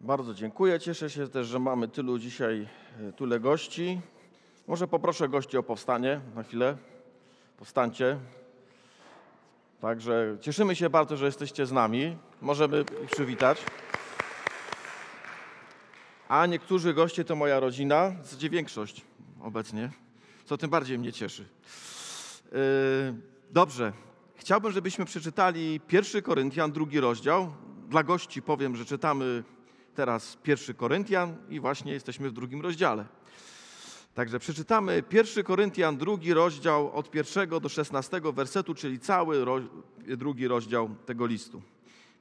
Bardzo dziękuję. Cieszę się też, że mamy tylu dzisiaj, e, tyle gości. Może poproszę gości o powstanie na chwilę. Powstańcie. Także cieszymy się bardzo, że jesteście z nami. Możemy ich przywitać. A niektórzy goście to moja rodzina, w zasadzie większość obecnie, co tym bardziej mnie cieszy. Yy, Dobrze. Chciałbym, żebyśmy przeczytali 1 Koryntian, drugi rozdział. Dla gości powiem, że czytamy teraz 1 Koryntian i właśnie jesteśmy w drugim rozdziale. Także przeczytamy 1 Koryntian, drugi rozdział od pierwszego do 16 wersetu, czyli cały ro, drugi rozdział tego listu.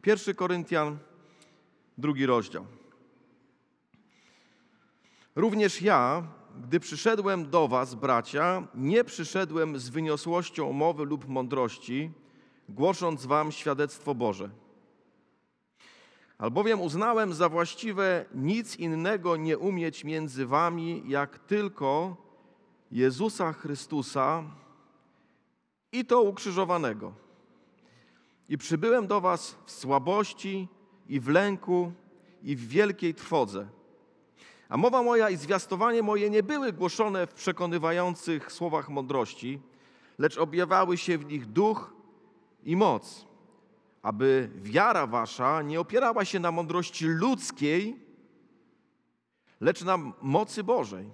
1 Koryntian, drugi rozdział. Również ja, gdy przyszedłem do was, bracia, nie przyszedłem z wyniosłością mowy lub mądrości, głosząc wam świadectwo Boże. Albowiem uznałem za właściwe nic innego nie umieć między wami, jak tylko Jezusa Chrystusa i to ukrzyżowanego. I przybyłem do was w słabości i w lęku i w wielkiej trwodze. A mowa moja i zwiastowanie moje nie były głoszone w przekonywających słowach mądrości, lecz objawiały się w nich duch i moc, aby wiara wasza nie opierała się na mądrości ludzkiej, lecz na mocy Bożej.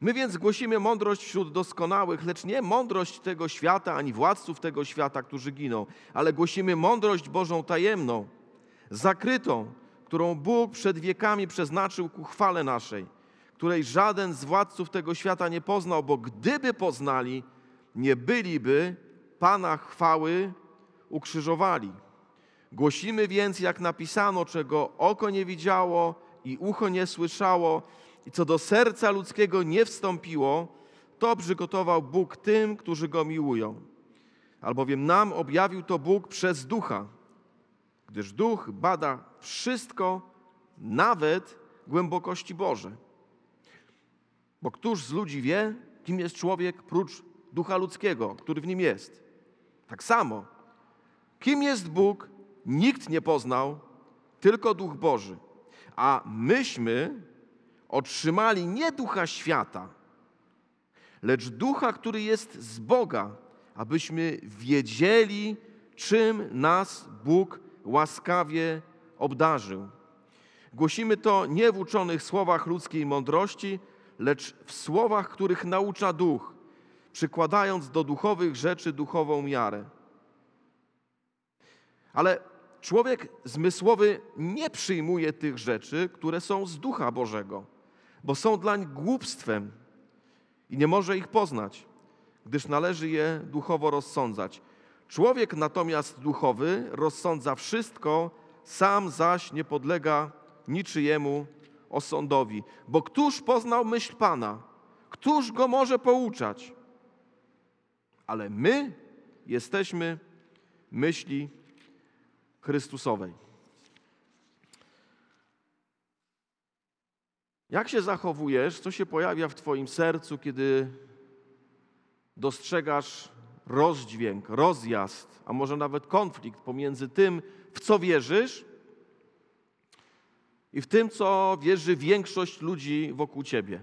My więc głosimy mądrość wśród doskonałych, lecz nie mądrość tego świata, ani władców tego świata, którzy giną, ale głosimy mądrość Bożą tajemną, zakrytą, którą Bóg przed wiekami przeznaczył ku chwale naszej, której żaden z władców tego świata nie poznał, bo gdyby poznali, nie byliby Pana chwały ukrzyżowali. Głosimy więc, jak napisano, czego oko nie widziało i ucho nie słyszało, i co do serca ludzkiego nie wstąpiło, to przygotował Bóg tym, którzy go miłują. Albowiem nam objawił to Bóg przez ducha, gdyż duch bada wszystko, nawet głębokości Boże. Bo któż z ludzi wie, kim jest człowiek prócz ducha ludzkiego, który w nim jest? Tak samo, kim jest Bóg, nikt nie poznał, tylko duch Boży. A myśmy otrzymali nie ducha świata, lecz ducha, który jest z Boga, abyśmy wiedzieli, czym nas Bóg łaskawie obdarzył. Głosimy to nie w uczonych słowach ludzkiej mądrości, lecz w słowach, których naucza duch, przykładając do duchowych rzeczy duchową miarę. Ale człowiek zmysłowy nie przyjmuje tych rzeczy, które są z ducha Bożego, bo są dlań głupstwem i nie może ich poznać, gdyż należy je duchowo rozsądzać. Człowiek natomiast duchowy rozsądza wszystko, sam zaś nie podlega niczyjemu osądowi. Bo któż poznał myśl Pana? Któż go może pouczać? Ale my jesteśmy myśli Chrystusowej. Jak się zachowujesz, co się pojawia w Twoim sercu, kiedy dostrzegasz rozdźwięk, rozjazd, a może nawet konflikt pomiędzy tym, w co wierzysz i w tym, co wierzy większość ludzi wokół ciebie.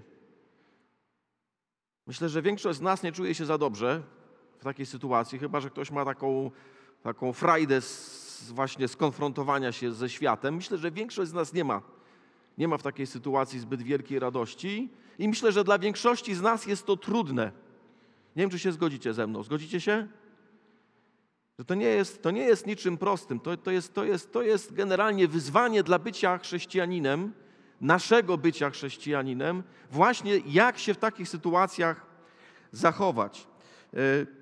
Myślę, że większość z nas nie czuje się za dobrze w takiej sytuacji, chyba że ktoś ma taką, taką frajdę z, właśnie skonfrontowania się ze światem. Myślę, że większość z nas nie ma, nie ma w takiej sytuacji zbyt wielkiej radości i myślę, że dla większości z nas jest to trudne. Nie wiem, czy się zgodzicie ze mną. Zgodzicie się? Że to nie jest, to nie jest niczym prostym. To, to, jest, to, jest, to jest generalnie wyzwanie dla bycia chrześcijaninem, naszego bycia chrześcijaninem, właśnie jak się w takich sytuacjach zachować. E,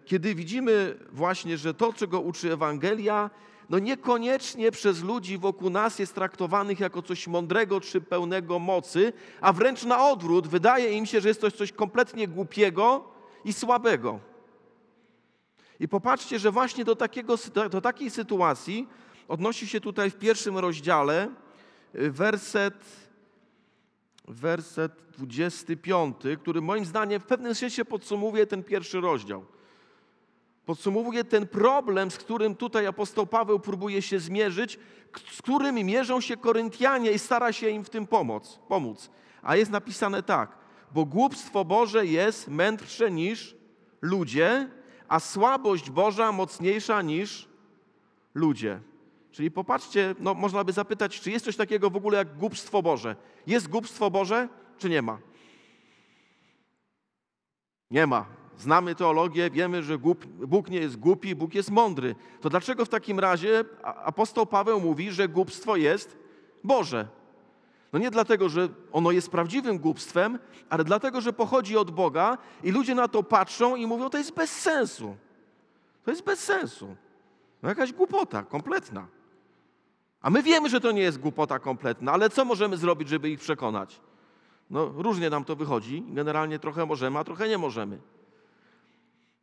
kiedy widzimy właśnie, że to, czego uczy Ewangelia, no niekoniecznie przez ludzi wokół nas jest traktowanych jako coś mądrego czy pełnego mocy, a wręcz na odwrót, wydaje im się, że jest to coś kompletnie głupiego i słabego. I popatrzcie, że właśnie do, takiego, do takiej sytuacji odnosi się tutaj w pierwszym rozdziale y, werset, werset 25, który moim zdaniem w pewnym sensie podsumowuje ten pierwszy rozdział. Podsumowuję ten problem, z którym tutaj apostoł Paweł próbuje się zmierzyć, z którym mierzą się Koryntianie i stara się im w tym pomóc. pomóc. A jest napisane tak, bo głupstwo Boże jest mędrsze niż ludzie, a słabość Boża mocniejsza niż ludzie. Czyli popatrzcie, no można by zapytać, czy jest coś takiego w ogóle jak głupstwo Boże? Jest głupstwo Boże, czy nie ma? Nie ma. Znamy teologię, wiemy, że Bóg nie jest głupi, Bóg jest mądry. To dlaczego w takim razie apostoł Paweł mówi, że głupstwo jest Boże? No nie dlatego, że ono jest prawdziwym głupstwem, ale dlatego, że pochodzi od Boga i ludzie na to patrzą i mówią, to jest bez sensu. To jest bez sensu. No jakaś głupota kompletna. A my wiemy, że to nie jest głupota kompletna, ale co możemy zrobić, żeby ich przekonać? No różnie nam to wychodzi. Generalnie trochę możemy, a trochę nie możemy.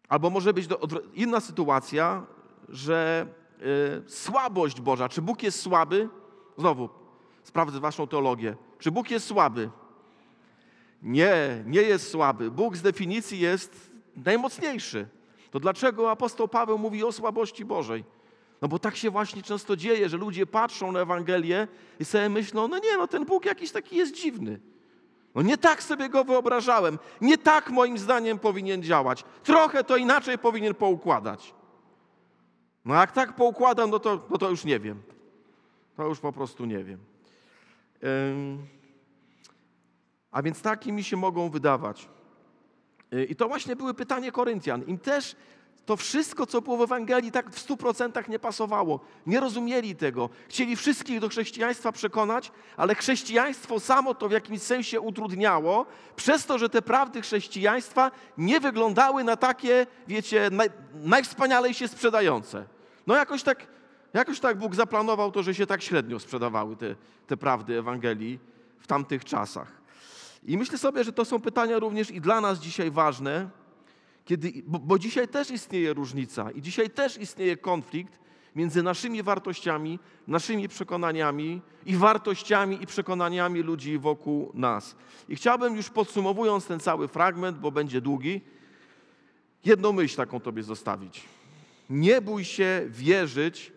Albo może być inna sytuacja, że y, słabość Boża, czy Bóg jest słaby? Znowu, sprawdzę waszą teologię. Czy Bóg jest słaby? Nie, nie jest słaby. Bóg z definicji jest najmocniejszy. To dlaczego apostoł Paweł mówi o słabości Bożej? No bo tak się właśnie często dzieje, że ludzie patrzą na Ewangelię i sobie myślą, no nie, no ten Bóg jakiś taki jest dziwny. No nie tak sobie go wyobrażałem, nie tak moim zdaniem powinien działać. Trochę to inaczej powinien poukładać. No jak tak poukładam, no to, no to już nie wiem. To już po prostu nie wiem. A więc takimi się mogą wydawać. Y, I to właśnie były pytanie Koryntian. Im też to wszystko, co było w Ewangelii, tak w stu procentach nie pasowało. Nie rozumieli tego. Chcieli wszystkich do chrześcijaństwa przekonać, ale chrześcijaństwo samo to w jakimś sensie utrudniało, przez to, że te prawdy chrześcijaństwa nie wyglądały na takie, wiecie, naj, najwspanialej się sprzedające. No jakoś tak, jakoś tak Bóg zaplanował to, że się tak średnio sprzedawały te, te prawdy Ewangelii w tamtych czasach. I myślę sobie, że to są pytania również i dla nas dzisiaj ważne, kiedy, bo, bo dzisiaj też istnieje różnica i dzisiaj też istnieje konflikt między naszymi wartościami, naszymi przekonaniami i wartościami i przekonaniami ludzi wokół nas. I chciałbym już podsumowując ten cały fragment, bo będzie długi, jedną myśl taką Tobie zostawić. Nie bój się wierzyć,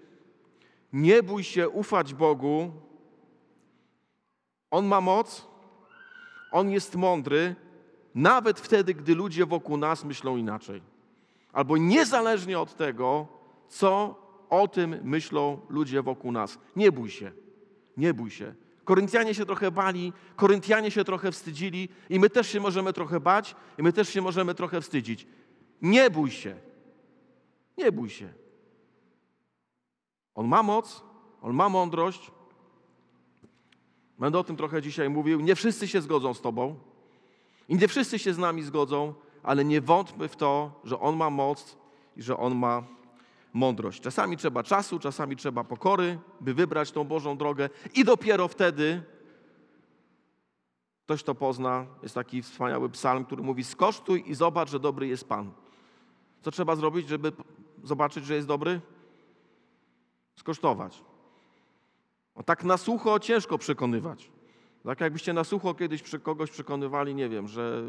nie bój się ufać Bogu. On ma moc, On jest mądry, nawet wtedy, gdy ludzie wokół nas myślą inaczej. Albo niezależnie od tego, co o tym myślą ludzie wokół nas. Nie bój się, nie bój się. Koryntianie się trochę bali, Koryntianie się trochę wstydzili i my też się możemy trochę bać i my też się możemy trochę wstydzić. Nie bój się. Nie bój się. On ma moc, on ma mądrość. Będę o tym trochę dzisiaj mówił. Nie wszyscy się zgodzą z Tobą. I nie wszyscy się z nami zgodzą, ale nie wątpmy w to, że On ma moc i że On ma mądrość. Czasami trzeba czasu, czasami trzeba pokory, by wybrać tą Bożą drogę i dopiero wtedy ktoś to pozna. Jest taki wspaniały psalm, który mówi skosztuj i zobacz, że dobry jest Pan. Co trzeba zrobić, żeby zobaczyć, że jest dobry? Skosztować. O tak na sucho ciężko przekonywać. Tak jakbyście na sucho kiedyś kogoś przekonywali, nie wiem, że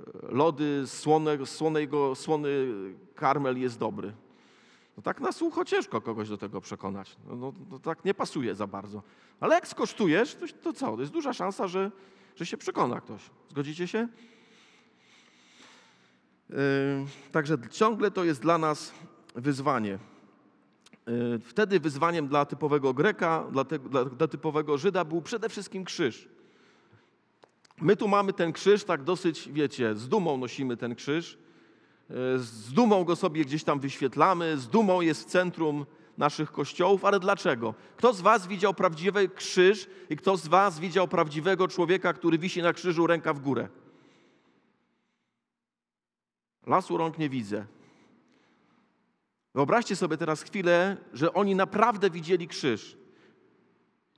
e, lody, słone, słonego, słony karmel jest dobry. No tak na sucho ciężko kogoś do tego przekonać. No, no, no tak nie pasuje za bardzo. Ale jak skosztujesz, to, to co? To jest duża szansa, że, że się przekona ktoś. Zgodzicie się? Yy, także ciągle to jest dla nas wyzwanie. Y, wtedy wyzwaniem dla typowego Greka, dla, te, dla, dla, typowego Żyda był przede wszystkim krzyż. My tu mamy ten krzyż, tak dosyć, wiecie, z dumą nosimy ten krzyż, y, z dumą go sobie gdzieś tam wyświetlamy, z dumą jest w centrum naszych kościołów, ale dlaczego? Kto z Was widział prawdziwy krzyż i kto z Was widział prawdziwego człowieka, który wisi na krzyżu ręka w górę? Lasu rąk nie widzę. Wyobraźcie sobie teraz chwilę, że oni naprawdę widzieli krzyż.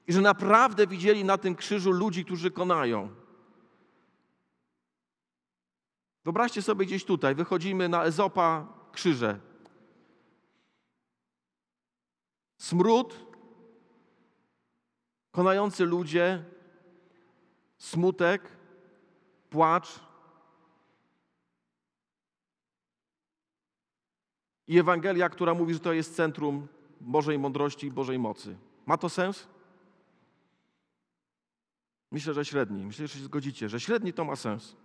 I że naprawdę widzieli na tym krzyżu ludzi, którzy konają. Wyobraźcie sobie gdzieś tutaj, wychodzimy na Ezopa krzyże. Smród, konający ludzie, smutek, płacz, i Ewangelia, która mówi, że to jest centrum Bożej mądrości i Bożej mocy. Ma to sens? Myślę, że średni. Myślę, że się zgodzicie, że średni to ma sens.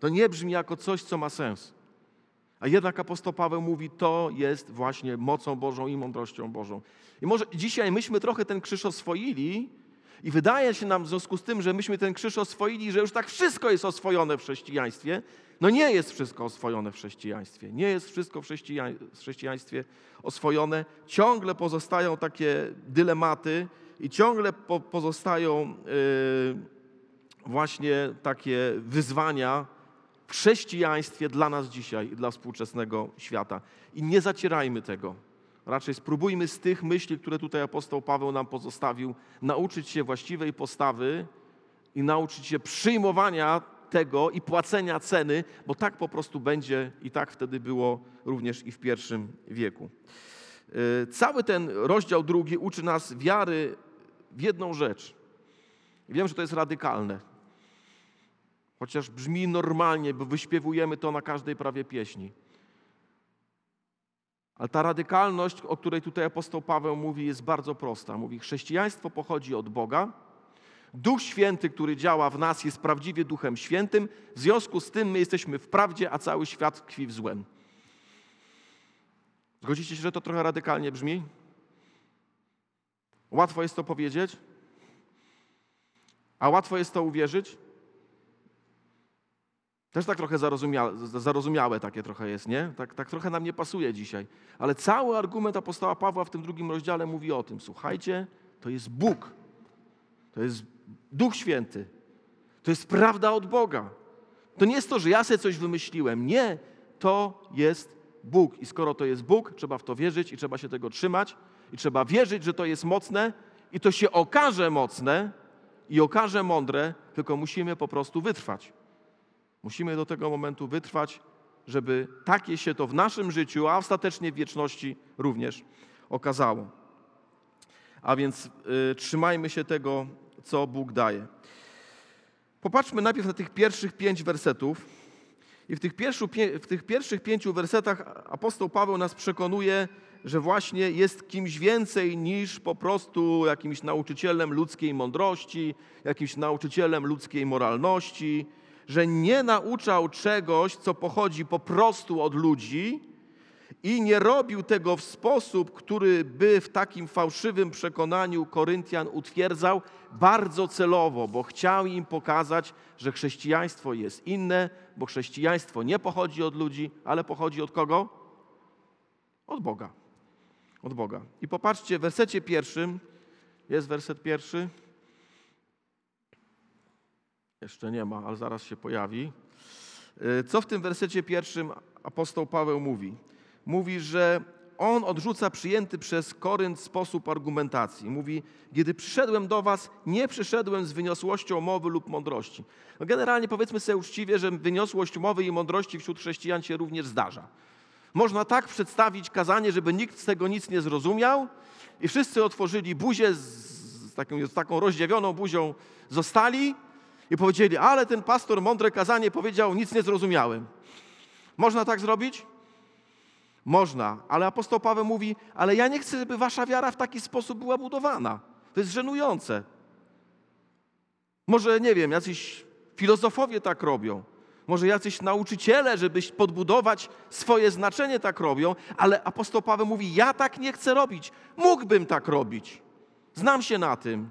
To nie brzmi jako coś, co ma sens. A jednak apostoł Paweł mówi, to jest właśnie mocą Bożą i mądrością Bożą. I może dzisiaj myśmy trochę ten krzyż oswoili i wydaje się nam w związku z tym, że myśmy ten krzyż oswoili, że już tak wszystko jest oswojone w chrześcijaństwie. No nie jest wszystko oswojone w chrześcijaństwie. Nie jest wszystko w chrześcijaństwie oswojone. Ciągle pozostają takie dylematy i ciągle po, pozostają yy, właśnie takie wyzwania, w chrześcijaństwie dla nas dzisiaj i dla współczesnego świata. I nie zacierajmy tego. Raczej spróbujmy z tych myśli, które tutaj apostoł Paweł nam pozostawił, nauczyć się właściwej postawy i nauczyć się przyjmowania tego i płacenia ceny, bo tak po prostu będzie i tak wtedy było również i w pierwszym wieku. Yy, cały ten rozdział drugi uczy nas wiary w jedną rzecz. Wiem, że to jest radykalne Chociaż brzmi normalnie, bo wyśpiewujemy to na każdej prawie pieśni. Ale ta radykalność, o której tutaj apostoł Paweł mówi, jest bardzo prosta. Mówi, chrześcijaństwo pochodzi od Boga. Duch Święty, który działa w nas, jest prawdziwie Duchem Świętym. W związku z tym my jesteśmy w prawdzie, a cały świat tkwi w złem. Zgodzicie się, że to trochę radykalnie brzmi? Łatwo jest to powiedzieć, a łatwo jest to uwierzyć? Też tak trochę zarozumiałe, zarozumiałe takie trochę jest, nie? Tak, tak trochę nam nie pasuje dzisiaj. Ale cały argument apostoła Pawła w tym drugim rozdziale mówi o tym. Słuchajcie, to jest Bóg. To jest Duch Święty. To jest prawda od Boga. To nie jest to, że ja sobie coś wymyśliłem. Nie, to jest Bóg. I skoro to jest Bóg, trzeba w to wierzyć i trzeba się tego trzymać. I trzeba wierzyć, że to jest mocne i to się okaże mocne i okaże mądre, tylko musimy po prostu wytrwać. Musimy do tego momentu wytrwać, żeby takie się to w naszym życiu, a ostatecznie w wieczności również okazało. A więc y, trzymajmy się tego, co Bóg daje. Popatrzmy najpierw na tych pierwszych pięć wersetów. I w tych, pierwszy, w tych pierwszych pięciu wersetach apostoł Paweł nas przekonuje, że właśnie jest kimś więcej niż po prostu jakimś nauczycielem ludzkiej mądrości, jakimś nauczycielem ludzkiej moralności, że nie nauczał czegoś, co pochodzi po prostu od ludzi i nie robił tego w sposób, który by w takim fałszywym przekonaniu Koryntian utwierdzał bardzo celowo, bo chciał im pokazać, że chrześcijaństwo jest inne, bo chrześcijaństwo nie pochodzi od ludzi, ale pochodzi od kogo? Od Boga. Od Boga. I popatrzcie, w wersecie pierwszym, jest werset pierwszy, jeszcze nie ma, ale zaraz się pojawi. Y, co w tym wersecie pierwszym apostoł Paweł mówi? Mówi, że on odrzuca przyjęty przez Korynt sposób argumentacji. Mówi, kiedy przyszedłem do was, nie przyszedłem z wyniosłością mowy lub mądrości. No generalnie powiedzmy sobie uczciwie, że wyniosłość mowy i mądrości wśród chrześcijan się również zdarza. Można tak przedstawić kazanie, żeby nikt z tego nic nie zrozumiał i wszyscy otworzyli buzię z, z, taką, z taką rozdziawioną buzią zostali i powiedzieli, ale ten pastor mądre kazanie powiedział, nic nie zrozumiałem. Można tak zrobić? Można, ale apostoł Paweł mówi, ale ja nie chcę, żeby wasza wiara w taki sposób była budowana. To jest żenujące. Może, nie wiem, jacyś filozofowie tak robią. Może jacyś nauczyciele, żeby podbudować swoje znaczenie, tak robią, ale apostoł Paweł mówi: Ja tak nie chcę robić. Mógłbym tak robić. Znam się na tym,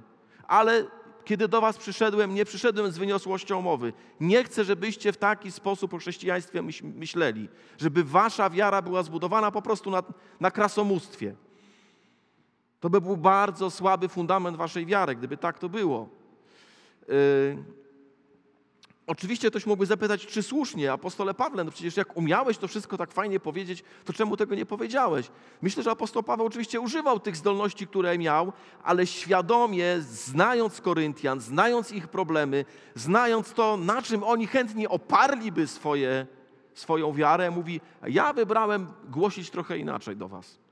ale kiedy do was przyszedłem, nie przyszedłem z wyniosłością mowy. Nie chcę, żebyście w taki sposób o chrześcijaństwie myśleli, żeby wasza wiara była zbudowana po prostu na, na krasomóstwie. To by był bardzo słaby fundament waszej wiary, gdyby tak to było. Yy, Oczywiście ktoś mógłby zapytać, czy słusznie, apostole Pawle, no przecież jak umiałeś to wszystko tak fajnie powiedzieć, to czemu tego nie powiedziałeś? Myślę, że apostoł Paweł oczywiście używał tych zdolności, które miał, ale świadomie, znając Koryntian, znając ich problemy, znając to, na czym oni chętnie oparliby swoje, swoją wiarę, mówi, ja wybrałem głosić trochę inaczej do was.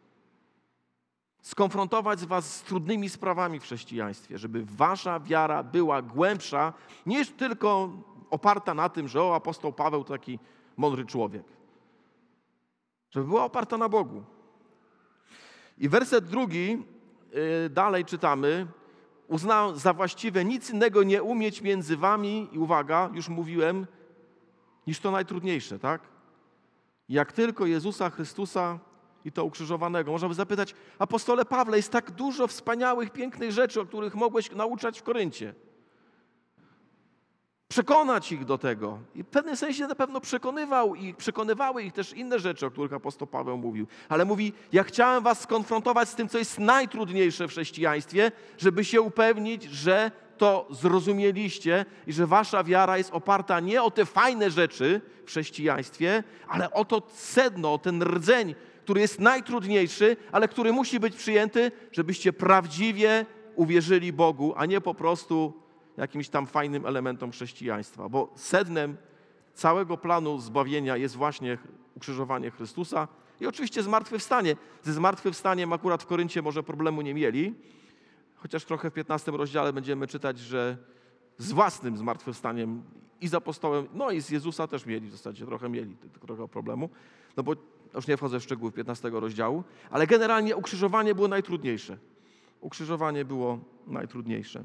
Skonfrontować was z trudnymi sprawami w chrześcijaństwie, żeby wasza wiara była głębsza niż tylko oparta na tym, że o, apostoł Paweł to taki mądry człowiek. Żeby była oparta na Bogu. I werset drugi, yy, dalej czytamy, uznałem za właściwe nic innego nie umieć między wami, i uwaga, już mówiłem, niż to najtrudniejsze, tak? Jak tylko Jezusa Chrystusa i to ukrzyżowanego. Można by zapytać, apostole Pawle, jest tak dużo wspaniałych, pięknych rzeczy, o których mogłeś nauczać w Koryncie. Przekonać ich do tego. I w pewnym sensie na pewno przekonywał i przekonywały ich też inne rzeczy, o których apostoł Paweł mówił. Ale mówi, ja chciałem was skonfrontować z tym, co jest najtrudniejsze w chrześcijaństwie, żeby się upewnić, że to zrozumieliście i że wasza wiara jest oparta nie o te fajne rzeczy w chrześcijaństwie, ale o to sedno, o ten rdzeń, który jest najtrudniejszy, ale który musi być przyjęty, żebyście prawdziwie uwierzyli Bogu, a nie po prostu jakimś tam fajnym elementom chrześcijaństwa. Bo sednem całego planu zbawienia jest właśnie ukrzyżowanie Chrystusa i oczywiście zmartwychwstanie. Ze zmartwychwstaniem akurat w Koryncie może problemu nie mieli, chociaż trochę w 15 rozdziale będziemy czytać, że z własnym zmartwychwstaniem i z apostołem, no i z Jezusa też mieli w zasadzie, trochę mieli trochę problemu, no bo już nie wchodzę w szczegóły 15 rozdziału, ale generalnie ukrzyżowanie było najtrudniejsze. Ukrzyżowanie było najtrudniejsze.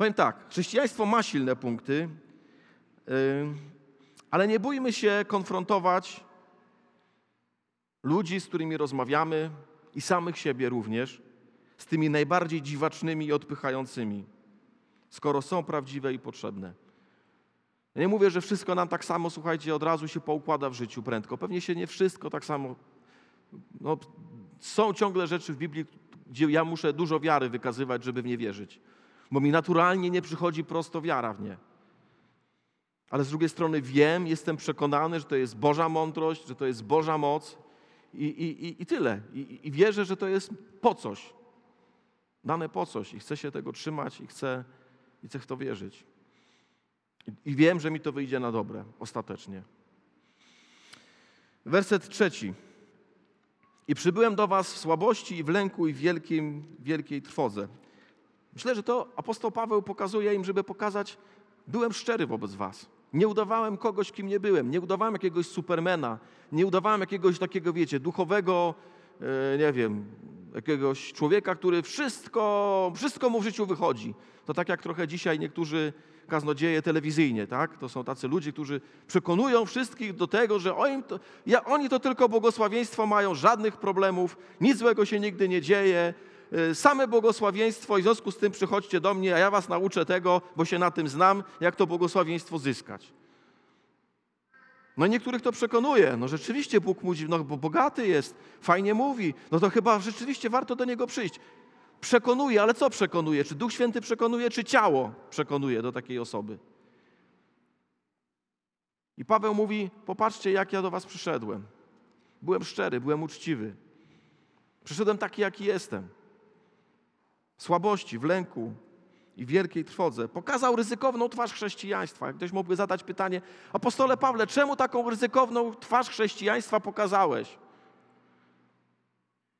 Powiem tak, chrześcijaństwo ma silne punkty, ale nie bójmy się konfrontować ludzi, z którymi rozmawiamy i samych siebie również, z tymi najbardziej dziwacznymi i odpychającymi, skoro są prawdziwe i potrzebne. Ja nie mówię, że wszystko nam tak samo, słuchajcie, od razu się poukłada w życiu prędko. Pewnie się nie wszystko tak samo. No, są ciągle rzeczy w Biblii, gdzie ja muszę dużo wiary wykazywać, żeby w nie wierzyć. Bo mi naturalnie nie przychodzi prosto wiara w nie. Ale z drugiej strony wiem, jestem przekonany, że to jest Boża mądrość, że to jest Boża moc i, i, i tyle. I, I wierzę, że to jest po coś. Dane po coś i chcę się tego trzymać i chcę, i chcę w to wierzyć. I wiem, że mi to wyjdzie na dobre ostatecznie. Werset trzeci. I przybyłem do was w słabości i w lęku i w wielkim, wielkiej trwodze. Myślę, że to apostoł Paweł pokazuje im, żeby pokazać, byłem szczery wobec was. Nie udawałem kogoś, kim nie byłem. Nie udawałem jakiegoś supermena. Nie udawałem jakiegoś takiego, wiecie, duchowego, e, nie wiem, jakiegoś człowieka, który wszystko, wszystko mu w życiu wychodzi. To tak jak trochę dzisiaj niektórzy kaznodzieje telewizyjnie, tak? To są tacy ludzie, którzy przekonują wszystkich do tego, że oni to, ja, oni to tylko błogosławieństwo mają, żadnych problemów, nic złego się nigdy nie dzieje, same błogosławieństwo i w związku z tym przychodźcie do mnie, a ja was nauczę tego, bo się na tym znam, jak to błogosławieństwo zyskać. No niektórych to przekonuje. No rzeczywiście Bóg mówi, no bo bogaty jest, fajnie mówi. No to chyba rzeczywiście warto do Niego przyjść przekonuje, ale co przekonuje? Czy Duch Święty przekonuje, czy ciało przekonuje do takiej osoby? I Paweł mówi: Popatrzcie, jak ja do Was przyszedłem. Byłem szczery, byłem uczciwy. Przyszedłem taki, jaki jestem. Słabości, w lęku i wielkiej trwodze. Pokazał ryzykowną twarz chrześcijaństwa. Ktoś mógłby zadać pytanie: Apostole Pawle, czemu taką ryzykowną twarz chrześcijaństwa pokazałeś?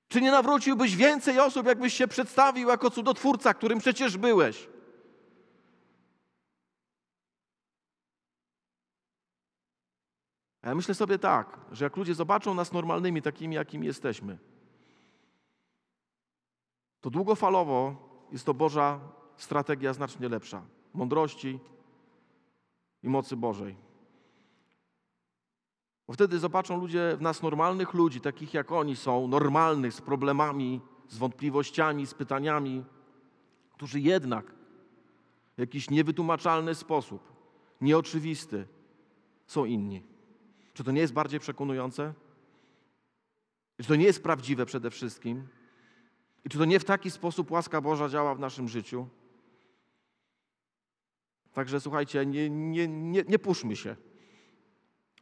Czy nie nawróciłbyś więcej osób, jakbyś się przedstawił jako cudotwórca, którym przecież byłeś? A ja myślę sobie tak, że jak ludzie zobaczą nas normalnymi, takimi, jakimi jesteśmy, to długofalowo jest to Boża strategia znacznie lepsza. Mądrości i mocy Bożej. Bo wtedy zobaczą ludzie w nas normalnych ludzi, takich jak oni są, normalnych, z problemami, z wątpliwościami, z pytaniami, którzy jednak w jakiś niewytłumaczalny sposób, nieoczywisty, są inni. Czy to nie jest bardziej przekonujące? Czy to nie jest prawdziwe przede wszystkim? I czy to nie w taki sposób łaska Boża działa w naszym życiu? Także słuchajcie, nie, nie, nie, nie puszmy się.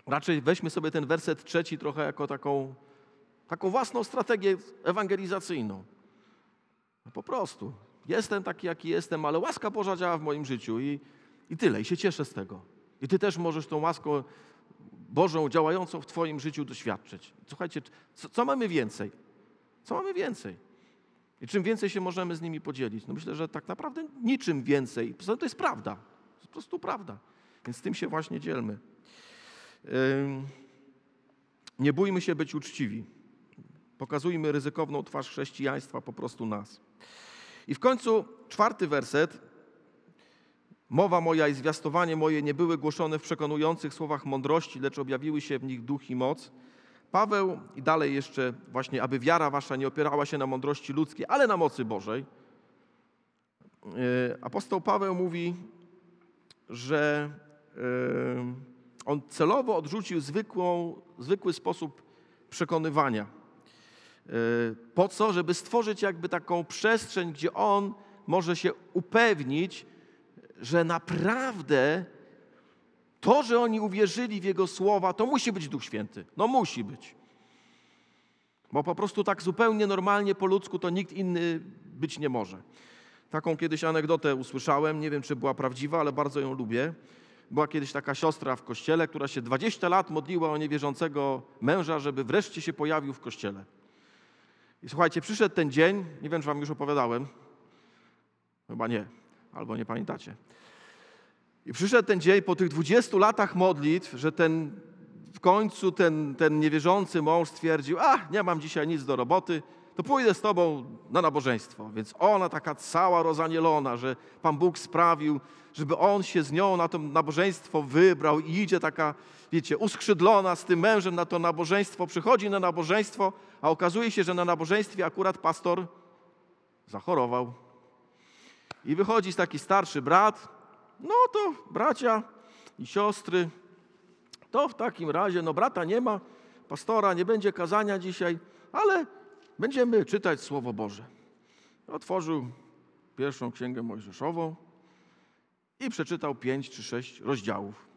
Raczej weźmy sobie ten werset trzeci trochę jako taką, taką własną strategię ewangelizacyjną. No po prostu. Jestem taki, jaki jestem, ale łaska Boża działa w moim życiu i, i tyle. I się cieszę z tego. I ty też możesz tą łaską Bożą działającą w twoim życiu doświadczyć. Słuchajcie, co, co mamy więcej? Co mamy więcej? I czym więcej się możemy z nimi podzielić? No myślę, że tak naprawdę niczym więcej. To jest prawda. To jest po prostu prawda. Więc z tym się właśnie dzielmy. Nie bójmy się być uczciwi. Pokazujmy ryzykowną twarz chrześcijaństwa, po prostu nas. I w końcu czwarty werset. Mowa moja i zwiastowanie moje nie były głoszone w przekonujących słowach mądrości, lecz objawiły się w nich duch i moc. Paweł i dalej jeszcze właśnie, aby wiara wasza nie opierała się na mądrości ludzkiej, ale na mocy Bożej. Yy, apostoł Paweł mówi, że yy, on celowo odrzucił zwykłą, zwykły sposób przekonywania. Yy, po co? Żeby stworzyć jakby taką przestrzeń, gdzie on może się upewnić, że naprawdę to, że oni uwierzyli w Jego słowa, to musi być Duch Święty. No musi być. Bo po prostu tak zupełnie normalnie po ludzku to nikt inny być nie może. Taką kiedyś anegdotę usłyszałem, nie wiem czy była prawdziwa, ale bardzo ją lubię. Była kiedyś taka siostra w kościele, która się 20 lat modliła o niewierzącego męża, żeby wreszcie się pojawił w kościele. I słuchajcie, przyszedł ten dzień, nie wiem czy wam już opowiadałem, chyba nie, albo nie pamiętacie. I przyszedł ten dzień po tych 20 latach modlitw, że ten w końcu ten, ten niewierzący mąż stwierdził: A, nie mam dzisiaj nic do roboty, to pójdę z tobą na nabożeństwo. Więc ona taka cała rozanielona, że Pan Bóg sprawił, żeby on się z nią na to nabożeństwo wybrał i idzie taka, wiecie, uskrzydlona z tym mężem na to nabożeństwo, przychodzi na nabożeństwo, a okazuje się, że na nabożeństwie akurat pastor zachorował. I wychodzi taki starszy brat, no to bracia i siostry, to w takim razie, no brata nie ma, pastora, nie będzie kazania dzisiaj, ale będziemy czytać Słowo Boże. Otworzył pierwszą księgę Mojżeszową i przeczytał pięć czy sześć rozdziałów.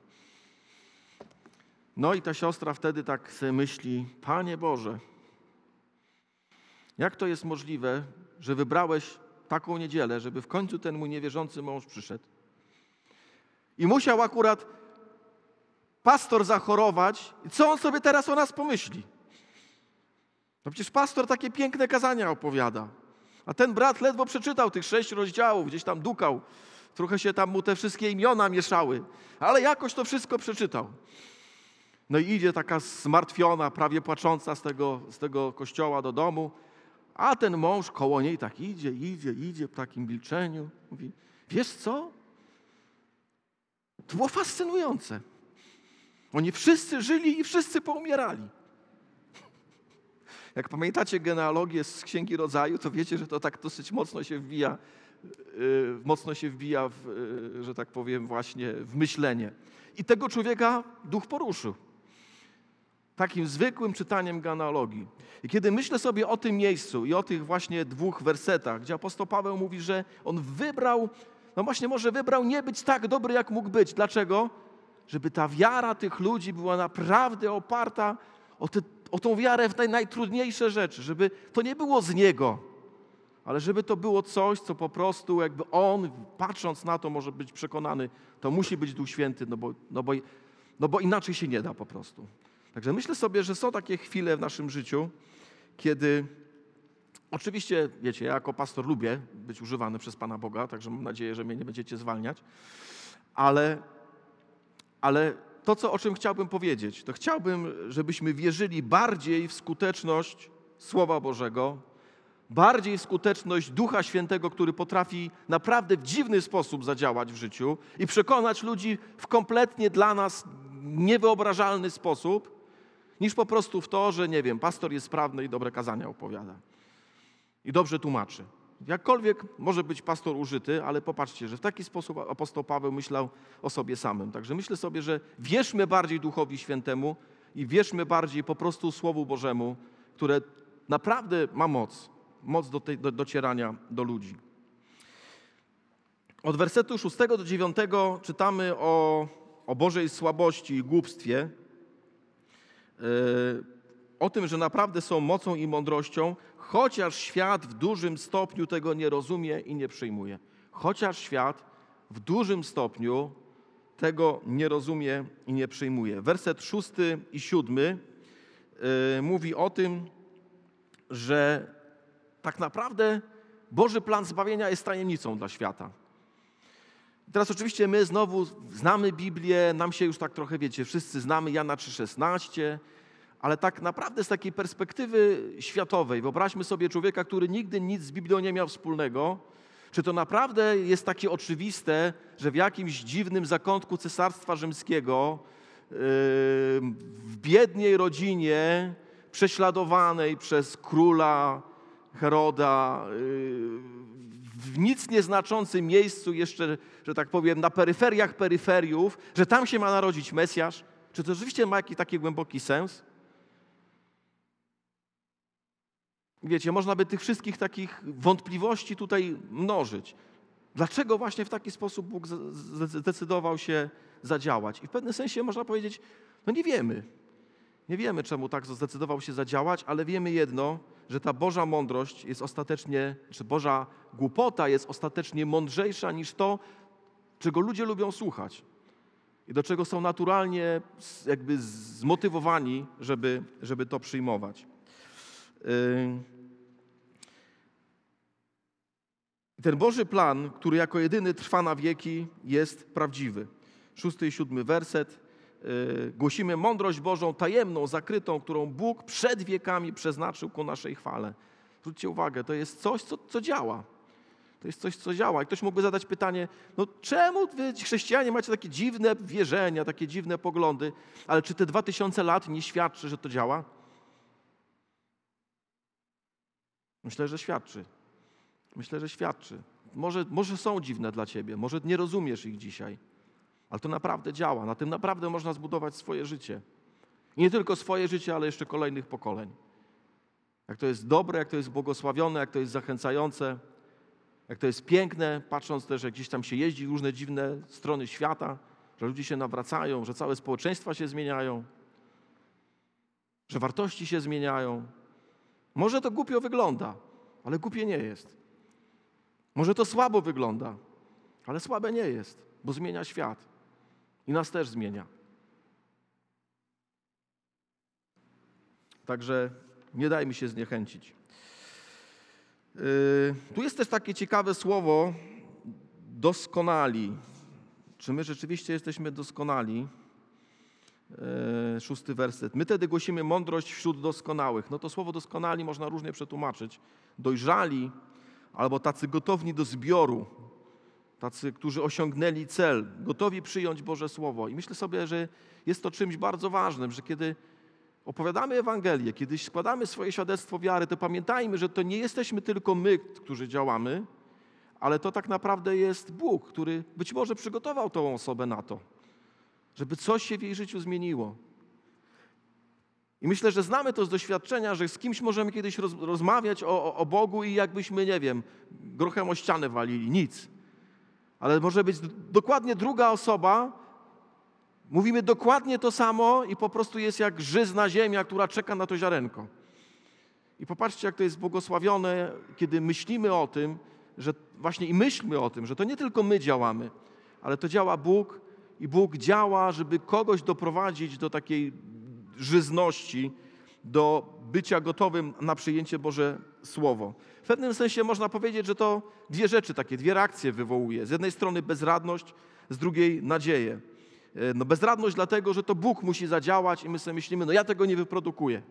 No i ta siostra wtedy tak sobie myśli, Panie Boże, jak to jest możliwe, że wybrałeś taką niedzielę, żeby w końcu ten mój niewierzący mąż przyszedł? I musiał akurat pastor zachorować. I co on sobie teraz o nas pomyśli? No przecież pastor takie piękne kazania opowiada. A ten brat ledwo przeczytał tych sześć rozdziałów, gdzieś tam dukał. Trochę się tam mu te wszystkie imiona mieszały, ale jakoś to wszystko przeczytał. No i idzie taka zmartwiona, prawie płacząca z tego, z tego kościoła do domu, a ten mąż koło niej tak idzie, idzie, idzie w takim milczeniu. Mówi, wiesz co? To było fascynujące. Oni wszyscy żyli i wszyscy poumierali. Jak pamiętacie genealogię z Księgi Rodzaju, to wiecie, że to tak dosyć mocno się wbija, yy, mocno się wbija, w, yy, że tak powiem, właśnie w myślenie. I tego człowieka duch poruszył. Takim zwykłym czytaniem genealogii. I kiedy myślę sobie o tym miejscu i o tych właśnie dwóch wersetach, gdzie apostoł Paweł mówi, że on wybrał no właśnie może wybrał nie być tak dobry, jak mógł być. Dlaczego? Żeby ta wiara tych ludzi była naprawdę oparta o, te, o tą wiarę w te najtrudniejsze rzeczy, żeby to nie było z Niego, ale żeby to było coś, co po prostu jakby On, patrząc na to, może być przekonany, to musi być Duch Święty, no bo, no bo, no bo inaczej się nie da po prostu. Także myślę sobie, że są takie chwile w naszym życiu, kiedy Oczywiście, wiecie, ja jako pastor lubię być używany przez Pana Boga, także mam nadzieję, że mnie nie będziecie zwalniać, ale, ale to, co, o czym chciałbym powiedzieć, to chciałbym, żebyśmy wierzyli bardziej w skuteczność Słowa Bożego, bardziej w skuteczność Ducha Świętego, który potrafi naprawdę w dziwny sposób zadziałać w życiu i przekonać ludzi w kompletnie dla nas niewyobrażalny sposób, niż po prostu w to, że, nie wiem, pastor jest sprawny i dobre kazania opowiada i dobrze tłumaczy. Jakkolwiek może być pastor użyty, ale popatrzcie, że w taki sposób apostoł Paweł myślał o sobie samym. Także myślę sobie, że wierzmy bardziej Duchowi Świętemu i wierzmy bardziej po prostu Słowu Bożemu, które naprawdę ma moc, moc do, tej, do docierania do ludzi. Od wersetu 6 do 9 czytamy o, o Bożej słabości i głupstwie. Yy, o tym, że naprawdę są mocą i mądrością, chociaż świat w dużym stopniu tego nie rozumie i nie przyjmuje. Chociaż świat w dużym stopniu tego nie rozumie i nie przyjmuje. Werset szósty i siódmy yy, mówi o tym, że tak naprawdę Boży plan zbawienia jest tajemnicą dla świata. Teraz oczywiście my znowu znamy Biblię, nam się już tak trochę, wiecie, wszyscy znamy Jana 3,16, ale tak naprawdę z takiej perspektywy światowej, wyobraźmy sobie człowieka, który nigdy nic z Biblią nie miał wspólnego, czy to naprawdę jest takie oczywiste, że w jakimś dziwnym zakątku Cesarstwa Rzymskiego, yy, w biedniej rodzinie, prześladowanej przez króla Heroda, yy, w nic nieznaczącym miejscu, jeszcze, że tak powiem, na peryferiach peryferiów, że tam się ma narodzić Mesjasz? Czy to rzeczywiście ma jakiś taki głęboki sens? Wiecie, można by tych wszystkich takich wątpliwości tutaj mnożyć. Dlaczego właśnie w taki sposób Bóg zdecydował się zadziałać? I w pewnym sensie można powiedzieć, no nie wiemy. Nie wiemy, czemu tak zdecydował się zadziałać, ale wiemy jedno, że ta Boża mądrość jest ostatecznie, czy Boża głupota jest ostatecznie mądrzejsza niż to, czego ludzie lubią słuchać i do czego są naturalnie jakby zmotywowani, żeby, żeby to przyjmować. Ten Boży plan, który jako jedyny trwa na wieki, jest prawdziwy. Szósty i siódmy werset. Y, głosimy mądrość Bożą tajemną, zakrytą, którą Bóg przed wiekami przeznaczył ku naszej chwale. Zwróćcie uwagę, to jest coś, co, co działa. To jest coś, co działa. I ktoś mógłby zadać pytanie, no czemu wy chrześcijanie macie takie dziwne wierzenia, takie dziwne poglądy, ale czy te dwa tysiące lat nie świadczy, że to działa? Myślę, że świadczy. Myślę, że świadczy. Może, może są dziwne dla ciebie, może nie rozumiesz ich dzisiaj, ale to naprawdę działa. Na tym naprawdę można zbudować swoje życie. I nie tylko swoje życie, ale jeszcze kolejnych pokoleń. Jak to jest dobre, jak to jest błogosławione, jak to jest zachęcające, jak to jest piękne, patrząc też, jak gdzieś tam się jeździ różne dziwne strony świata, że ludzie się nawracają, że całe społeczeństwa się zmieniają, że wartości się zmieniają. Może to głupio wygląda, ale głupie nie jest. Może to słabo wygląda, ale słabe nie jest, bo zmienia świat i nas też zmienia. Także nie dajmy się zniechęcić. Yy, tu jest też takie ciekawe słowo doskonali. Czy my rzeczywiście jesteśmy doskonali? Yy, szósty werset. My tedy głosimy mądrość wśród doskonałych. No to słowo doskonali można różnie przetłumaczyć. Dojrzali, albo tacy gotowni do zbioru, tacy, którzy osiągnęli cel, gotowi przyjąć Boże Słowo. I myślę sobie, że jest to czymś bardzo ważnym, że kiedy opowiadamy Ewangelię, kiedy składamy swoje świadectwo wiary, to pamiętajmy, że to nie jesteśmy tylko my, którzy działamy, ale to tak naprawdę jest Bóg, który być może przygotował tą osobę na to, żeby coś się w jej życiu zmieniło. I myślę, że znamy to z doświadczenia, że z kimś możemy kiedyś roz, rozmawiać o, o Bogu i jakbyśmy, nie wiem, grochem o ścianę walili, nic. Ale może być dokładnie druga osoba, mówimy dokładnie to samo i po prostu jest jak żyzna ziemia, która czeka na to ziarenko. I popatrzcie, jak to jest błogosławione, kiedy myślimy o tym, że właśnie i myślmy o tym, że to nie tylko my działamy, ale to działa Bóg i Bóg działa, żeby kogoś doprowadzić do takiej żyzności, do bycia gotowym na przyjęcie Boże Słowo. W pewnym sensie można powiedzieć, że to dwie rzeczy takie, dwie reakcje wywołuje. Z jednej strony bezradność, z drugiej nadzieję. E, no bezradność dlatego, że to Bóg musi zadziałać i my sobie myślimy, no ja tego nie wyprodukuję.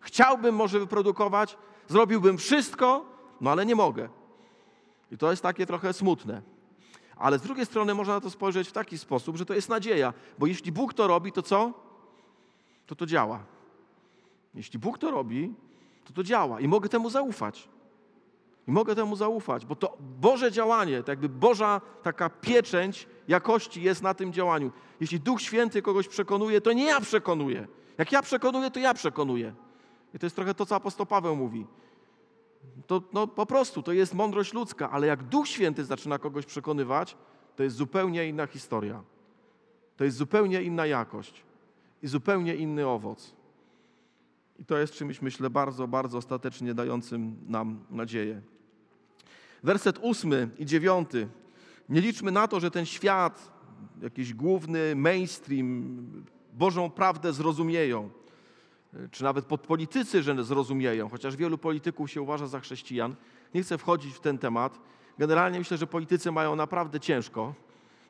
Chciałbym może wyprodukować, zrobiłbym wszystko, no ale nie mogę. I to jest takie trochę smutne. Ale z drugiej strony można na to spojrzeć w taki sposób, że to jest nadzieja, bo jeśli Bóg to robi, to co? To to działa. Jeśli Bóg to robi, to to działa i mogę temu zaufać. I mogę temu zaufać, bo to Boże działanie, tak jakby Boża taka pieczęć jakości jest na tym działaniu. Jeśli Duch Święty kogoś przekonuje, to nie ja przekonuję. Jak ja przekonuję, to ja przekonuję. I to jest trochę to, co apostoł Paweł mówi. To no, po prostu to jest mądrość ludzka, ale jak Duch Święty zaczyna kogoś przekonywać, to jest zupełnie inna historia. To jest zupełnie inna jakość i zupełnie inny owoc. I to jest czymś, myślę, bardzo, bardzo ostatecznie dającym nam nadzieję. Werset ósmy i dziewiąty. Nie liczmy na to, że ten świat, jakiś główny mainstream, Bożą prawdę zrozumieją. Czy nawet podpolitycy, że zrozumieją, chociaż wielu polityków się uważa za chrześcijan. Nie chcę wchodzić w ten temat. Generalnie myślę, że politycy mają naprawdę ciężko.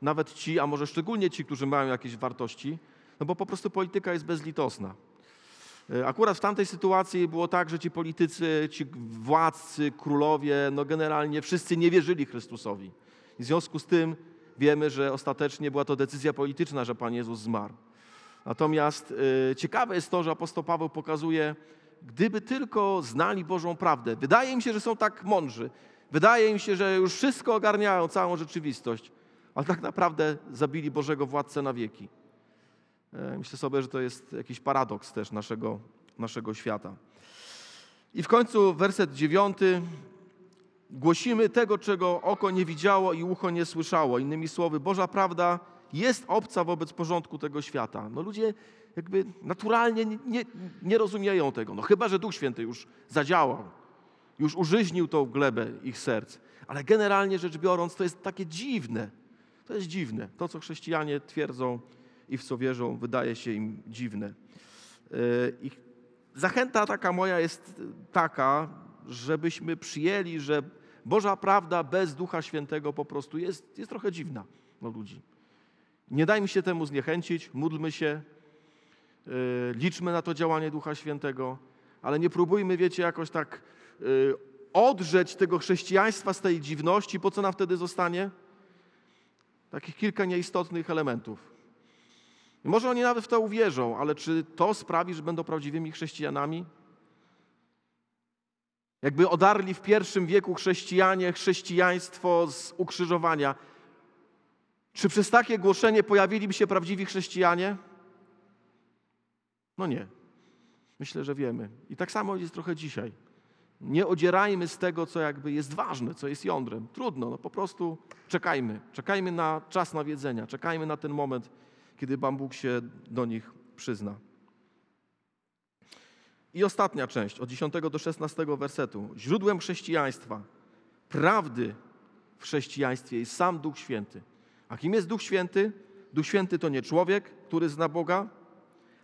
Nawet ci, a może szczególnie ci, którzy mają jakieś wartości, no bo po prostu polityka jest bezlitosna. E, Akurat w tamtej sytuacji było tak, że ci politycy, ci władcy, królowie, no generalnie wszyscy nie wierzyli Chrystusowi. W związku z tym wiemy, że ostatecznie była to decyzja polityczna, że Pan Jezus zmarł. Natomiast e, ciekawe jest to, że apostoł Paweł pokazuje, gdyby tylko znali Bożą prawdę. Wydaje im się, że są tak mądrzy. Wydaje im się, że już wszystko ogarniają, całą rzeczywistość, ale tak naprawdę zabili Bożego władcę na wieki. E, Myślę sobie, że to jest jakiś paradoks też naszego, naszego świata. I w końcu werset dziewiąty. Głosimy tego, czego oko nie widziało i ucho nie słyszało. Innymi słowy, Boża prawda jest obca wobec porządku tego świata. No ludzie jakby naturalnie nie, nie, rozumieją tego. No chyba, że Duch Święty już zadziałał, już użyźnił tą glebę ich serc. Ale generalnie rzecz biorąc, to jest takie dziwne. To jest dziwne. To, co chrześcijanie twierdzą i w co wierzą, wydaje się im dziwne. Yy, I zachęta taka moja jest taka, żebyśmy przyjęli, że Boża prawda bez Ducha Świętego po prostu jest, jest trochę dziwna dla ludzi. Nie dajmy się temu zniechęcić, módlmy się, yy, liczmy na to działanie Ducha Świętego, ale nie próbujmy, wiecie, jakoś tak yy, odrzeć tego chrześcijaństwa z tej dziwności. Po co nam wtedy zostanie? Takich kilka nieistotnych elementów. Może oni nawet w to uwierzą, ale czy to sprawi, że będą prawdziwymi chrześcijanami? Jakby odarli w pierwszym wieku chrześcijanie chrześcijaństwo z ukrzyżowania. Czy przez takie głoszenie pojawiliby się prawdziwi chrześcijanie? No nie. Myślę, że wiemy. I tak samo jest trochę dzisiaj. Nie odzierajmy z tego, co jakby jest ważne, co jest jądrem. Trudno, no po prostu czekajmy. Czekajmy na czas nawiedzenia, czekajmy na ten moment, kiedy Pan Bóg się do nich przyzna. I ostatnia część, od 10 do 16 wersetu. Źródłem chrześcijaństwa, prawdy w chrześcijaństwie jest sam Duch Święty. A kim jest Duch Święty? Duch Święty to nie człowiek, który zna Boga,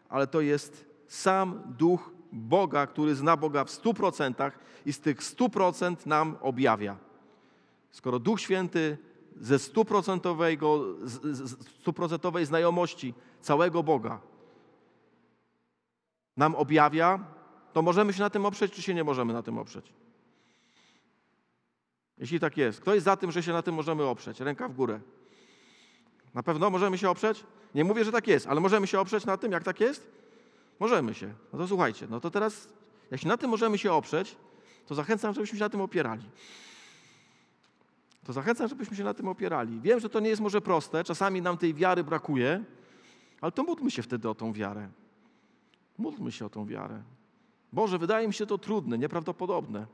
ale to jest sam Duch Boga, który zna Boga w stu procentach i z tych stu procent nam objawia. Skoro Duch Święty ze stuprocentowej znajomości całego Boga nam objawia, to możemy się na tym oprzeć, czy się nie możemy na tym oprzeć? Jeśli tak jest, kto jest za tym, że się na tym możemy oprzeć? Ręka w górę. Na pewno możemy się oprzeć? Nie mówię, że tak jest, ale możemy się oprzeć na tym, jak tak jest? Możemy się. No to słuchajcie, no to teraz, jeśli na tym możemy się oprzeć, to zachęcam, żebyśmy się na tym opierali. To zachęcam, żebyśmy się na tym opierali. Wiem, że to nie jest może proste, czasami nam tej wiary brakuje, ale to módlmy się wtedy o tą wiarę. Módlmy się o tą wiarę. Boże, wydaje mi się to trudne, nieprawdopodobne,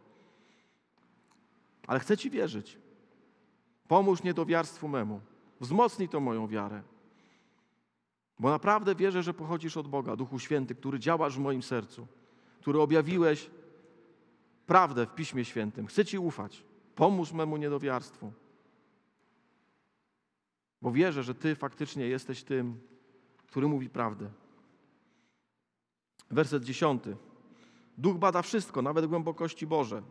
ale chcę Ci wierzyć. Pomóż niedowiarstwu memu. Wzmocnij to moją wiarę. Bo naprawdę wierzę, że pochodzisz od Boga, Duchu Święty, który działasz w moim sercu, który objawiłeś prawdę w Piśmie Świętym. Chcę Ci ufać. Pomóż memu niedowiarstwu. Bo wierzę, że Ty faktycznie jesteś tym, który mówi prawdę. Werset dziesiąty. Duch bada wszystko, nawet głębokości Boże.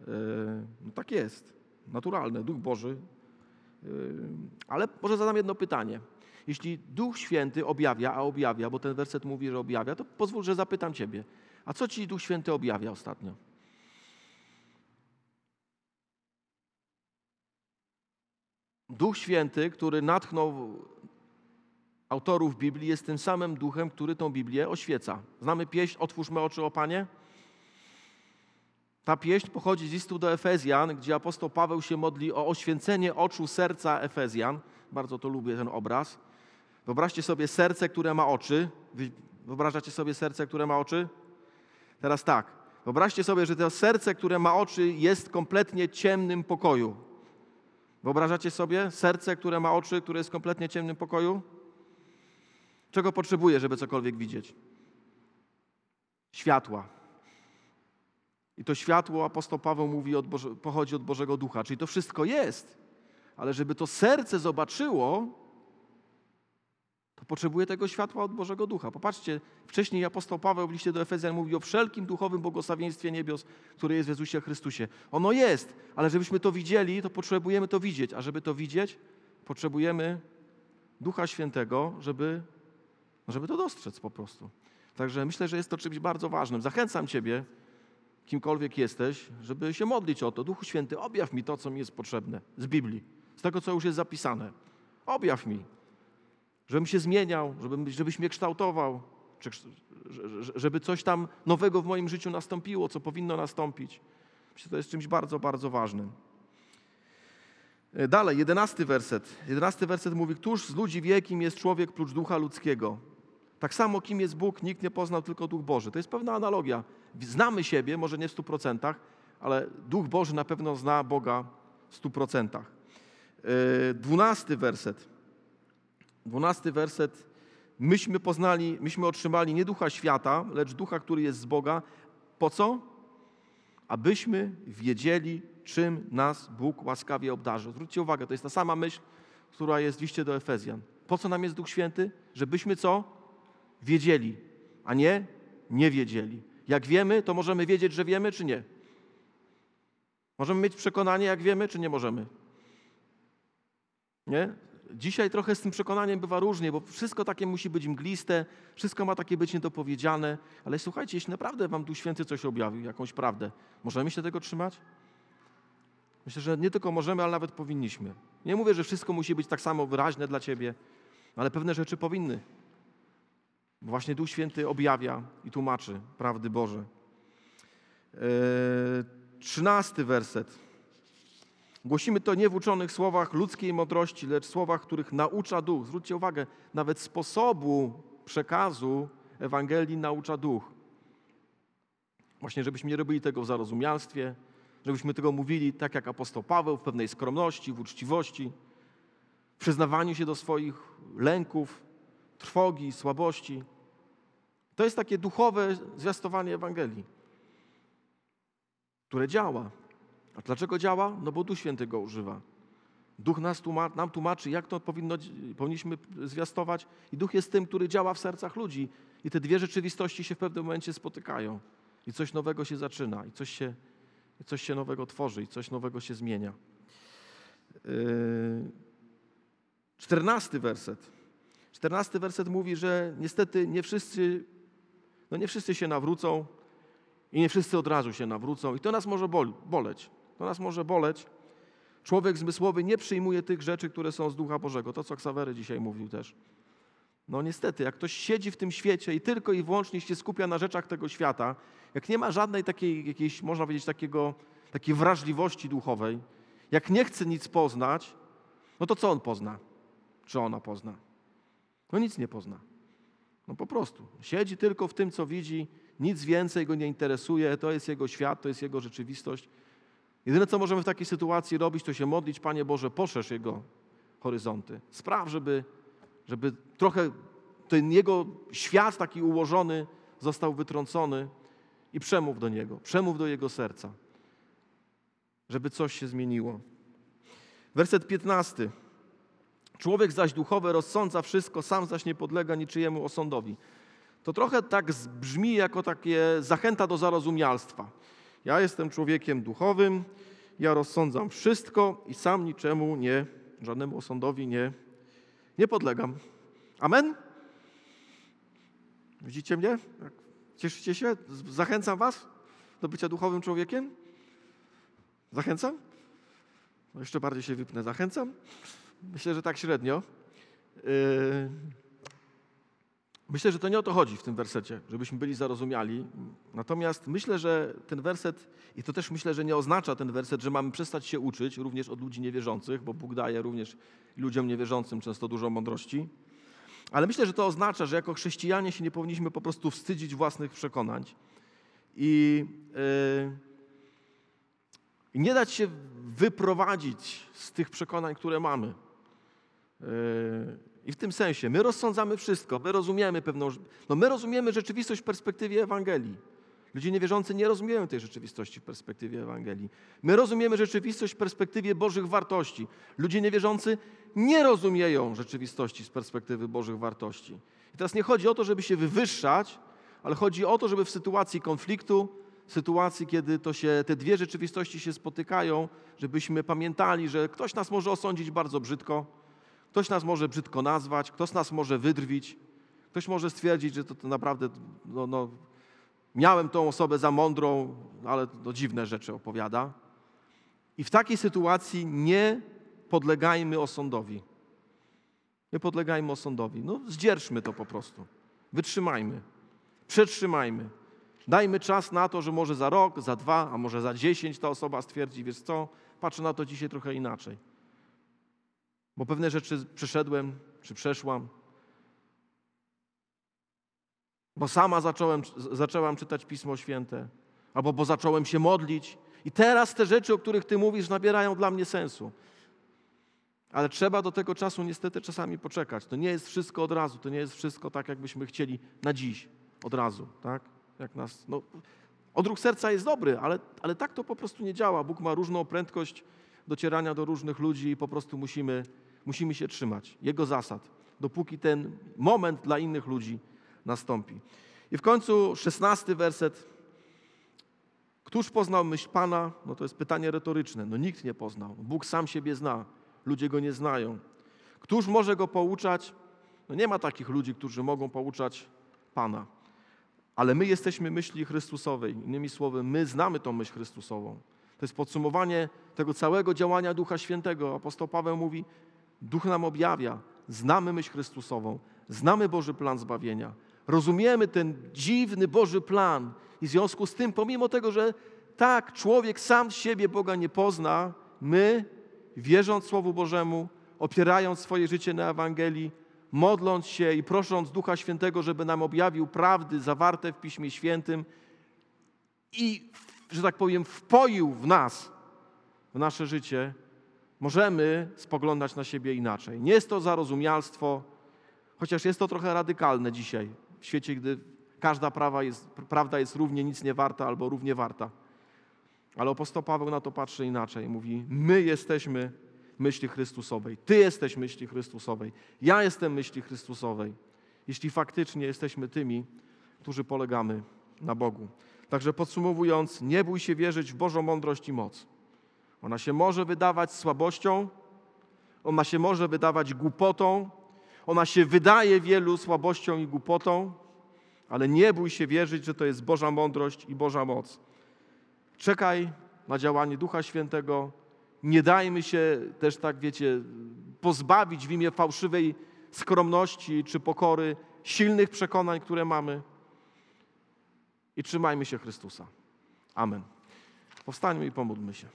Yy, No tak jest. Naturalne. Duch Boży. Yy, Ale może zadam jedno pytanie. Jeśli Duch Święty objawia, a objawia, bo ten werset mówi, że objawia, to pozwól, że zapytam Ciebie. A co Ci Duch Święty objawia ostatnio? Duch Święty, który natchnął autorów Biblii, jest tym samym duchem, który tą Biblię oświeca. Znamy pieśń Otwórzmy oczy, o Panie? Ta pieśń pochodzi z listu do Efezjan, gdzie apostoł Paweł się modli o oświęcenie oczu serca Efezjan. Bardzo to lubię ten obraz. Wyobraźcie sobie serce, które ma oczy. Wy Wyobrażacie sobie serce, które ma oczy? Teraz tak. Wyobraźcie sobie, że to serce, które ma oczy, jest kompletnie ciemnym pokoju. Wyobrażacie sobie serce, które ma oczy, które jest w kompletnie ciemnym pokoju? Czego potrzebuje, żeby cokolwiek widzieć? Światła. I to światło, apostoł Paweł mówi, od Boże, pochodzi od Bożego Ducha. Czyli to wszystko jest, ale żeby to serce zobaczyło, potrzebuje tego światła od Bożego Ducha. Popatrzcie, wcześniej apostoł Paweł w liście do Efezjan mówi o wszelkim duchowym błogosławieństwie niebios, które jest w Jezusie Chrystusie. Ono jest, ale żebyśmy to widzieli, to potrzebujemy to widzieć. A żeby to widzieć, potrzebujemy Ducha Świętego, żeby, żeby to dostrzec po prostu. Także myślę, że jest to czymś bardzo ważnym. Zachęcam Ciebie, kimkolwiek jesteś, żeby się modlić o to. Duchu Święty, objaw mi to, co mi jest potrzebne z Biblii, z tego, co już jest zapisane. Objaw mi, żebym się zmieniał, żebym, żebyś mnie kształtował, czy, żeby coś tam nowego w moim życiu nastąpiło, co powinno nastąpić. Myślę, że to jest czymś bardzo, bardzo ważnym. E, dalej, jedenasty werset. Jedenasty werset mówi, któż z ludzi wielkim jest człowiek prócz ducha ludzkiego? Tak samo, kim jest Bóg, nikt nie poznał, tylko Duch Boży. To jest pewna analogia. Znamy siebie, może nie w stu procentach, ale Duch Boży na pewno zna Boga w stu procentach. E, dwunasty werset. Dwunasty werset. Myśmy poznali, myśmy otrzymali nie ducha świata, lecz ducha, który jest z Boga. Po co? Abyśmy wiedzieli, czym nas Bóg łaskawie obdarzył. Zwróćcie uwagę, to jest ta sama myśl, która jest w liście do Efezjan. Po co nam jest Duch Święty? Żebyśmy co? Wiedzieli, a nie nie wiedzieli. Jak wiemy, to możemy wiedzieć, że wiemy, czy nie. Możemy mieć przekonanie, jak wiemy, czy nie możemy. Nie? Dzisiaj trochę z tym przekonaniem bywa różnie, bo wszystko takie musi być mgliste, wszystko ma takie być niedopowiedziane. Ale słuchajcie, jeśli naprawdę Wam Duch Święty coś objawił, jakąś prawdę, możemy się tego trzymać? Myślę, że nie tylko możemy, ale nawet powinniśmy. Nie mówię, że wszystko musi być tak samo wyraźne dla Ciebie, ale pewne rzeczy powinny. Bo właśnie Duch Święty objawia i tłumaczy prawdy Boże. Eee, trzynasty werset. Głosimy to nie w uczonych słowach ludzkiej mądrości, lecz słowach, których naucza Duch. Zwróćcie uwagę, nawet sposobu przekazu Ewangelii naucza Duch. Właśnie, żebyśmy nie robili tego w zarozumialstwie, żebyśmy tego mówili tak jak apostoł Paweł, w pewnej skromności, w uczciwości, w przyznawaniu się do swoich lęków, trwogi, słabości. To jest takie duchowe zwiastowanie Ewangelii, które działa. A dlaczego działa? No bo Duch Święty go używa. Duch nas tłumaczy, nam tłumaczy, jak to powinno, powinniśmy zwiastować, i Duch jest tym, który działa w sercach ludzi. I te dwie rzeczywistości się w pewnym momencie spotykają, i coś nowego się zaczyna, i coś się coś się nowego tworzy, i coś nowego się zmienia. Yy, czternasty werset. Czternasty werset mówi, że niestety nie wszyscy, no nie wszyscy się nawrócą i nie wszyscy od razu się nawrócą. I to nas może boleć. To nas może boleć. Człowiek zmysłowy nie przyjmuje tych rzeczy, które są z Ducha Bożego. To, co Ksawery dzisiaj mówił też. No niestety, jak ktoś siedzi w tym świecie i tylko i wyłącznie się skupia na rzeczach tego świata, jak nie ma żadnej takiej, jakiejś, można powiedzieć, takiego, takiej wrażliwości duchowej, jak nie chce nic poznać, no to co on pozna? Czy ona pozna? No nic nie pozna. No po prostu. Siedzi tylko w tym, co widzi, nic więcej go nie interesuje, to jest jego świat, to jest jego rzeczywistość. Jedyne, co możemy w takiej sytuacji robić, to się modlić, Panie Boże, poszerz jego horyzonty. Spraw, żeby żeby trochę ten jego świat taki ułożony został wytrącony i przemów do niego, przemów do jego serca, żeby coś się zmieniło. Werset 15. Człowiek zaś duchowy rozsądza wszystko, sam zaś nie podlega niczyjemu osądowi. To trochę tak brzmi jako takie zachęta do zarozumialstwa. Ja jestem człowiekiem duchowym, ja rozsądzam wszystko i sam niczemu nie, żadnemu osądowi nie nie podlegam. Amen? Widzicie mnie? Cieszycie się? Zachęcam Was do bycia duchowym człowiekiem? Zachęcam? No jeszcze bardziej się wypnę. Zachęcam? Myślę, że tak średnio. Yy, myślę, że to nie o to chodzi w tym wersecie, żebyśmy byli zarozumiali. Natomiast myślę, że ten werset, i to też myślę, że nie oznacza ten werset, że mamy przestać się uczyć również od ludzi niewierzących, bo Bóg daje również ludziom niewierzącym często dużo mądrości. Ale myślę, że to oznacza, że jako chrześcijanie się nie powinniśmy po prostu wstydzić własnych przekonań i yy, nie dać się wyprowadzić z tych przekonań, które mamy. Yy, I w tym sensie my rozsądzamy wszystko, my rozumiemy pewną, no my rozumiemy rzeczywistość w perspektywie Ewangelii. Ludzie niewierzący nie rozumieją tej rzeczywistości w perspektywie Ewangelii. My rozumiemy rzeczywistość w perspektywie Bożych wartości. Ludzie niewierzący nie rozumieją rzeczywistości z perspektywy Bożych wartości. I teraz nie chodzi o to, żeby się wywyższać, ale chodzi o to, żeby w sytuacji konfliktu, sytuacji, kiedy to się, te dwie rzeczywistości się spotykają, żebyśmy pamiętali, że ktoś nas może osądzić bardzo brzydko, ktoś nas może brzydko nazwać, ktoś nas może wydrwić, Ktoś może stwierdzić, że to, to naprawdę, no, no, miałem tą osobę za mądrą, ale to dziwne rzeczy opowiada. I w takiej sytuacji nie podlegajmy osądowi. Nie podlegajmy osądowi. No, zdzierżmy to po prostu. Wytrzymajmy. Przetrzymajmy. Dajmy czas na to, że może za rok, za dwa, a może za dziesięć ta osoba stwierdzi, wiesz co, patrzę na to dzisiaj trochę inaczej. Bo pewne rzeczy przeszedłem, czy przeszłam. Bo sama zacząłem, zaczęłam czytać Pismo Święte, albo bo zacząłem się modlić. I teraz te rzeczy, o których Ty mówisz, nabierają dla mnie sensu. Ale trzeba do tego czasu niestety czasami poczekać. To nie jest wszystko od razu, to nie jest wszystko tak, jakbyśmy chcieli na dziś, od razu, tak? Jak nas, no, odruch serca jest dobry, ale, ale tak to po prostu nie działa. Bóg ma różną prędkość docierania do różnych ludzi i po prostu musimy, musimy się trzymać Jego zasad, dopóki ten moment dla innych ludzi nastąpi. I w końcu szesnasty werset. Któż poznał myśl Pana? No to jest pytanie retoryczne. No nikt nie poznał. Bóg sam siebie zna. Ludzie go nie znają. Któż może go pouczać? No nie ma takich ludzi, którzy mogą pouczać Pana. Ale my jesteśmy myśli Chrystusowej. Innymi słowy, my znamy tą myśl Chrystusową. To jest podsumowanie tego całego działania Ducha Świętego. Apostoł Paweł mówi, Duch nam objawia, znamy myśl Chrystusową, znamy Boży plan zbawienia, rozumiemy ten dziwny Boży plan i w związku z tym, pomimo tego, że tak, człowiek sam siebie Boga nie pozna, my, wierząc Słowu Bożemu, opierając swoje życie na Ewangelii, modląc się i prosząc Ducha Świętego, żeby nam objawił prawdy zawarte w Piśmie Świętym i, że tak powiem, wpoił w nas, w nasze życie, możemy spoglądać na siebie inaczej. Nie jest to zarozumialstwo, chociaż jest to trochę radykalne dzisiaj, w świecie, gdy każda prawa jest, prawda jest równie nic nie warta albo równie warta. Ale apostoł Paweł na to patrzy inaczej. Mówi, my jesteśmy myśli Chrystusowej. Ty jesteś myśli Chrystusowej. Ja jestem myśli Chrystusowej. Jeśli faktycznie jesteśmy tymi, którzy polegamy na Bogu. Także podsumowując, nie bój się wierzyć w Bożą mądrość i moc. Ona się może wydawać słabością, ona się może wydawać głupotą, ona się wydaje wielu słabością i głupotą, ale nie bój się wierzyć, że to jest Boża mądrość i Boża moc. Czekaj na działanie Ducha Świętego. Nie dajmy się też tak, wiecie, pozbawić w imię fałszywej skromności czy pokory silnych przekonań, które mamy. I trzymajmy się Chrystusa. Amen. Powstańmy i pomódlmy się.